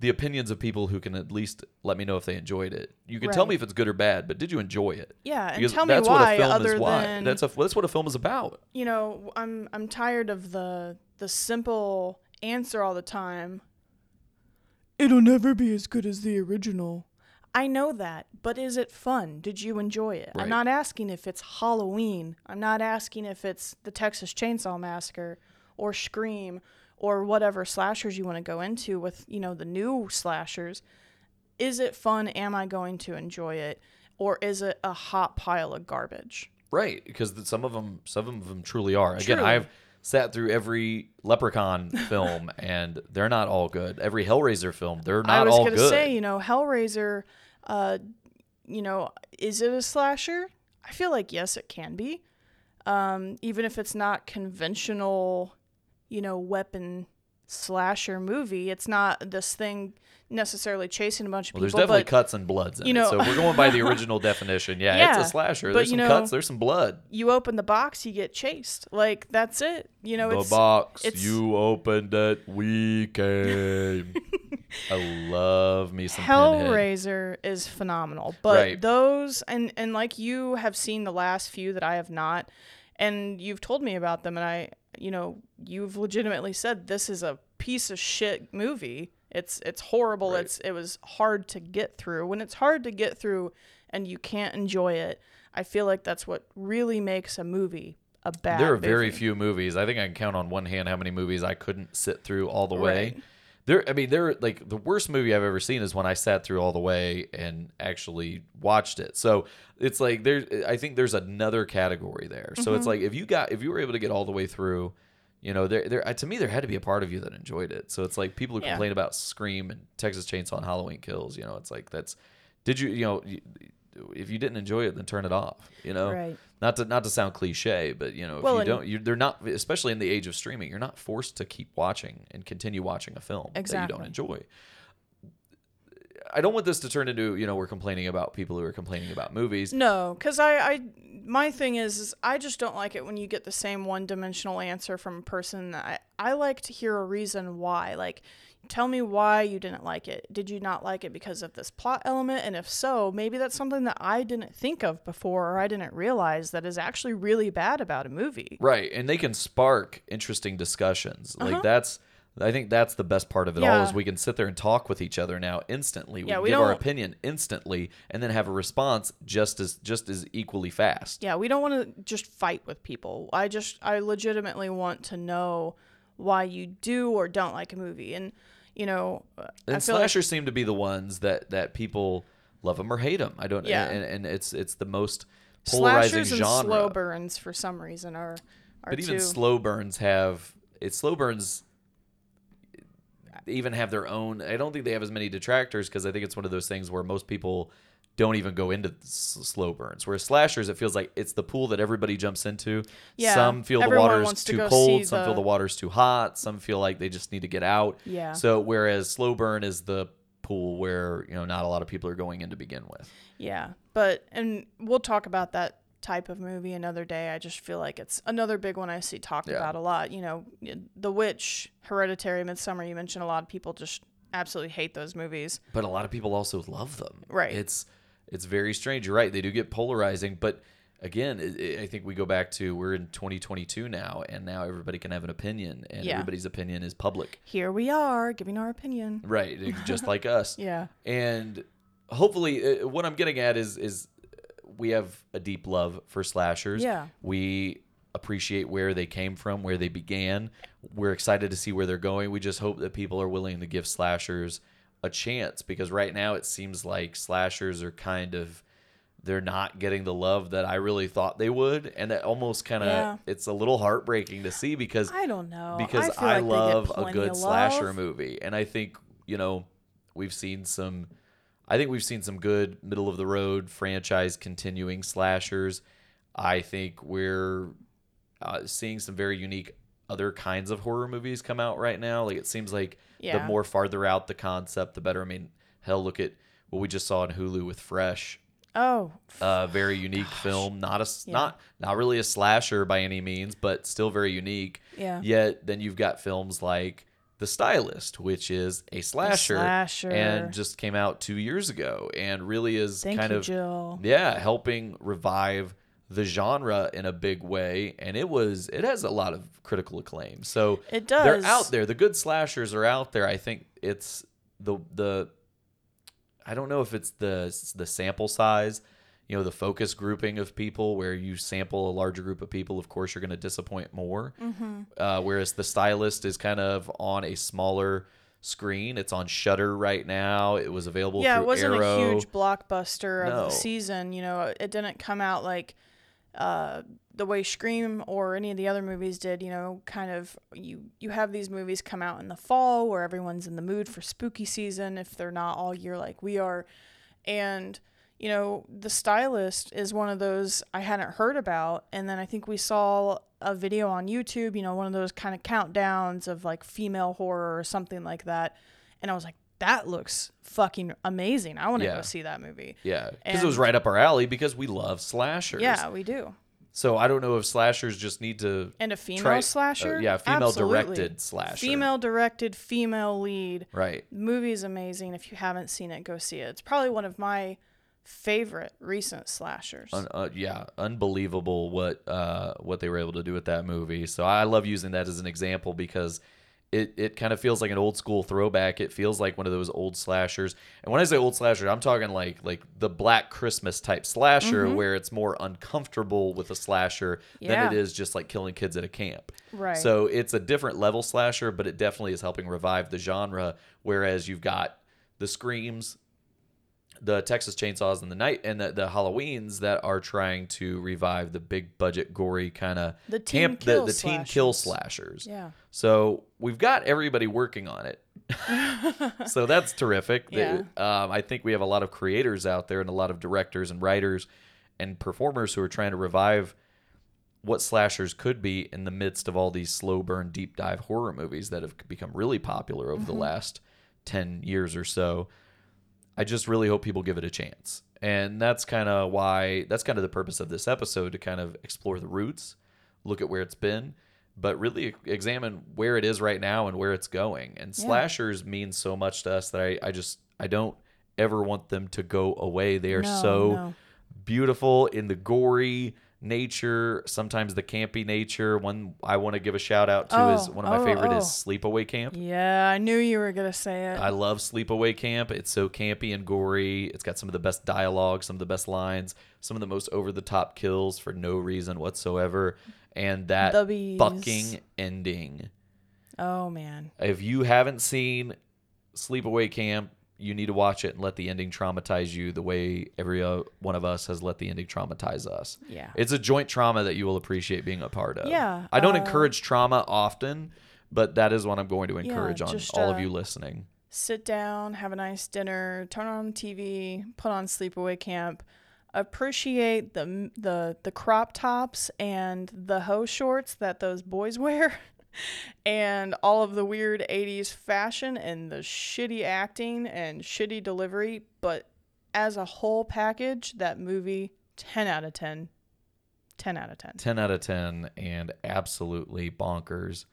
the opinions of people who can at least let me know if they enjoyed it you can tell me if it's good or bad but did you enjoy it Yeah, and because tell me that's why what a film other is why than that's a that's what a film is about you know, I'm I'm tired of the the simple answer all the time. It'll never be as good as the original. I know that, but is it fun? Did you enjoy it? Right. I'm not asking if it's Halloween. I'm not asking if it's the Texas Chainsaw Massacre or Scream or whatever slashers you want to go into with, you know, the new slashers. Is it fun? Am I going to enjoy it? Or is it a hot pile of garbage? Right, because some of them, some of them truly are. Again, Truly. I've sat through every Leprechaun film, and they're not all good. Every Hellraiser film, they're not all good. I was all gonna good. say, you know, Hellraiser, uh, you know, is it a slasher? I feel like yes, it can be. Um, even if it's not conventional, you know, weapon slasher movie, it's not this thing necessarily chasing a bunch of well, there's definitely but cuts and bloods in you it. know- So we're going by the original definition, yeah, Yeah, it's a slasher. There's some know- cuts, there's some blood. you open the box, you get chased. Like that's it. You know, the it's box it's- you opened it, we came. I love me some Pinhead. Hellraiser is phenomenal, but Right. those and and like you have seen the last few that I have not, and you've told me about them, and I, you know, you've legitimately said this is a piece of shit movie. It's it's horrible. Right. It's it was hard to get through. When it's hard to get through, and you can't enjoy it, I feel like that's what really makes a movie a bad. There are very movie. few movies. I think I can count on one hand how many movies I couldn't sit through all the way. There, I mean, there like the worst movie I've ever seen is when I sat through all the way and actually watched it. So it's like there. I think there's another category there. So Mm-hmm. it's like if you got if you were able to get all the way through, you know, there there to me there had to be a part of you that enjoyed it. So it's like people who Yeah. complain about Scream and Texas Chainsaw and Halloween Kills. You know, it's like that's did you you know. If you didn't enjoy it, then turn it off. You know, Right. Not to not to sound cliche, but you know, if Well, you don't, you're they're not, especially in the age of streaming, you're not forced to keep watching and continue watching a film that you don't enjoy. I don't want this to turn into you know we're complaining about people who are complaining about movies. No, because I, I, my thing is, is I just don't like it when you get the same one-dimensional answer from a person. I, I like to hear a reason why. Like, tell me why you didn't like it. Did you not like it because of this plot element? And if so, maybe that's something that I didn't think of before, or I didn't realize that is actually really bad about a movie. Right, and they can spark interesting discussions. Like that's, I think that's the best part of it all Uh-huh. Is we can sit there and talk with each other now instantly. We Yeah, we give our opinion instantly, and then have a response just as just as equally fast. Yeah, we don't want to just fight with people. I just, I legitimately want to know why you do or don't like a movie, and you know, uh, I And feel like slashers seem to be the ones that that people love them or hate them. I don't. Yeah. And, and it's it's the most polarizing slashers and genre. slow burns for some reason are are but even two. slow burns have it's slow burns. Even have their own. I don't think they have as many detractors because I think it's one of those things where most people don't even go into s- slow burns. Whereas slashers, it feels like it's the pool that everybody jumps into. Yeah, Some feel the water's to too cold. Some feel the- the water's too hot. Some feel like they just need to get out. Yeah. So whereas slow burn is the pool where you know not a lot of people are going in to begin with. yeah, but and we'll talk about that type of movie another day. I just feel like it's another big one I see talked Yeah. about a lot. You know, The Witch, Hereditary, Midsommar. You mentioned a lot of people just absolutely hate those movies. but a lot of people also love them. Right. It's it's very strange. You're right. They do get polarizing, but again, it, it- I think we go back to we're in 2022 now, and now everybody can have an opinion, and Yeah. everybody's opinion is public. Here we are giving our opinion. Right. Just like us. Yeah. And hopefully, uh, what I'm getting at is is we have a deep love for slashers. Yeah. We appreciate where they came from, where they began. We're excited to see where they're going. We just hope that people are willing to give slashers a chance because right now it seems like slashers are kind of they're not getting the love that I really thought they would and that almost kind of Yeah. it's a little heartbreaking to see because I don't know because feel I, like love a good slasher movie, and I think you know we've seen some. I think we've seen some good middle of the road franchise continuing slashers. I think we're uh, seeing some very unique other kinds of horror movies come out right now. Like it seems like the more farther out the concept, the better. I mean, hell, look at what we just saw on Hulu with Fresh. Oh, A very unique film, not a Yeah. not not really a slasher by any means, but still very unique. Yeah. Yet then you've got films like The Stylist, which is a slasher, slasher. and just came out two years ago, and really is thank kind you, of Jill. yeah helping revive the genre in a big way. And it was it has a lot of critical acclaim. So It does they're out there. The good slashers are out there. I think it's the the I don't know if it's the the sample size. you know the focus grouping of people where you sample a larger group of people of course you're going to disappoint more Mm-hmm. uh, whereas the stylist is kind of on a smaller screen it's on Shudder right now it was available yeah, it wasn't arrow a huge blockbuster of No. the season. You know, it didn't come out like uh, the way Scream or any of the other movies did. You know, kind of you you have these movies come out in the fall where everyone's in the mood for spooky season if they're not all year like we are, and you know the stylist is one of those I hadn't heard about, and then I think we saw a video on YouTube. You know, one of those kind of countdowns of like female horror or something like that, and I was like. That looks fucking amazing. I want to Yeah. go see that movie. yeah because it was right up our alley because we love slashers Yeah, we do. so i don't know if slashers just need to And a female try- uh, slasher? yeah female Absolutely. directed slasher Female directed, female lead. right movie's amazing. If you haven't seen it, go see it. It's probably one of my favorite recent slashers. Un- uh, yeah, unbelievable what uh, what they were able to do with that movie. So I love using that as an example because it, it kind of feels like an old school throwback. It feels like one of those old slashers. And when I say old slasher, I'm talking like like the Black Christmas type slasher mm-hmm. where it's more uncomfortable with a slasher than it is just like killing kids at a camp. Right. So it's a different level slasher, but it definitely is helping revive the genre. Whereas you've got the screams, the Texas Chainsaws and the night and the, the Halloweens that are trying to revive the big budget gory kind of The teen camp kill the, the teen kill slashers. yeah. So we've got everybody working on it. so that's terrific. The- Yeah. um, I think we have a lot of creators out there and a lot of directors and writers and performers who are trying to revive what slashers could be in the midst of all these slow burn deep dive horror movies that have become really popular over the last 10 years or so. I just really hope people give it a chance. And that's kind of why that's kind of the purpose of this episode to kind of explore the roots, look at where it's been, but really examine where it is right now and where it's going. And Yeah. slashers mean so much to us that I, I just I don't ever want them to go away. They are No, so no. beautiful in the gory nature, sometimes the campy nature. One I want to give a shout out to is oh, one of my oh, favorite oh. is oh. Sleepaway Camp. Yeah, I knew you were going to say it. I love Sleepaway Camp. It's so campy and gory. It's got some of the best dialogue, some of the best lines, some of the most over the top kills for no reason whatsoever. And that fucking ending. oh, man. If you haven't seen Sleepaway Camp, you need to watch it and let the ending traumatize you the way every uh, one of us has let the ending traumatize us. Yeah. It's a joint trauma that you will appreciate being a part of. Yeah, I don't uh, encourage trauma often, but that is what I'm going to encourage on just, all uh, of you listening. sit down, have a nice dinner, turn on TV, put on Sleepaway Camp, appreciate the the the crop tops and the hoe shorts that those boys wear. And all of the weird 80s fashion and the shitty acting and shitty delivery. But as a whole package, that movie, 10 out of 10. 10 out of 10. 10 out of 10 and absolutely bonkers.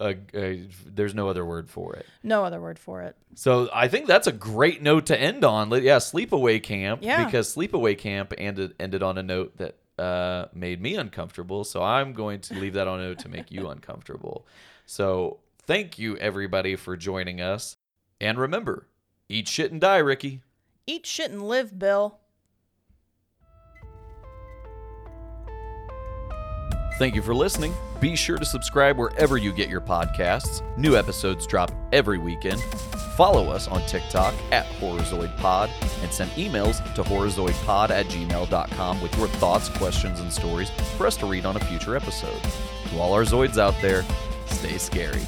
Uh, uh, there's no other word for it. No other word for it. So I think that's a great note to end on. Yeah, Sleepaway Camp. Yeah. Because Sleepaway Camp ended ended on a note that uh, made me uncomfortable. So I'm going to leave that on note to make you uncomfortable. So thank you everybody for joining us, and remember, eat shit and die, Ricky. Eat shit and live, Bill. Thank you for listening. Be sure to subscribe wherever you get your podcasts. New episodes drop every weekend. Follow us on TikTok at HorrorZoidPod and send emails to horrorzoidpod at gmail.com with your thoughts, questions, and stories for us to read on a future episode. To all our Zoids out there, stay scary.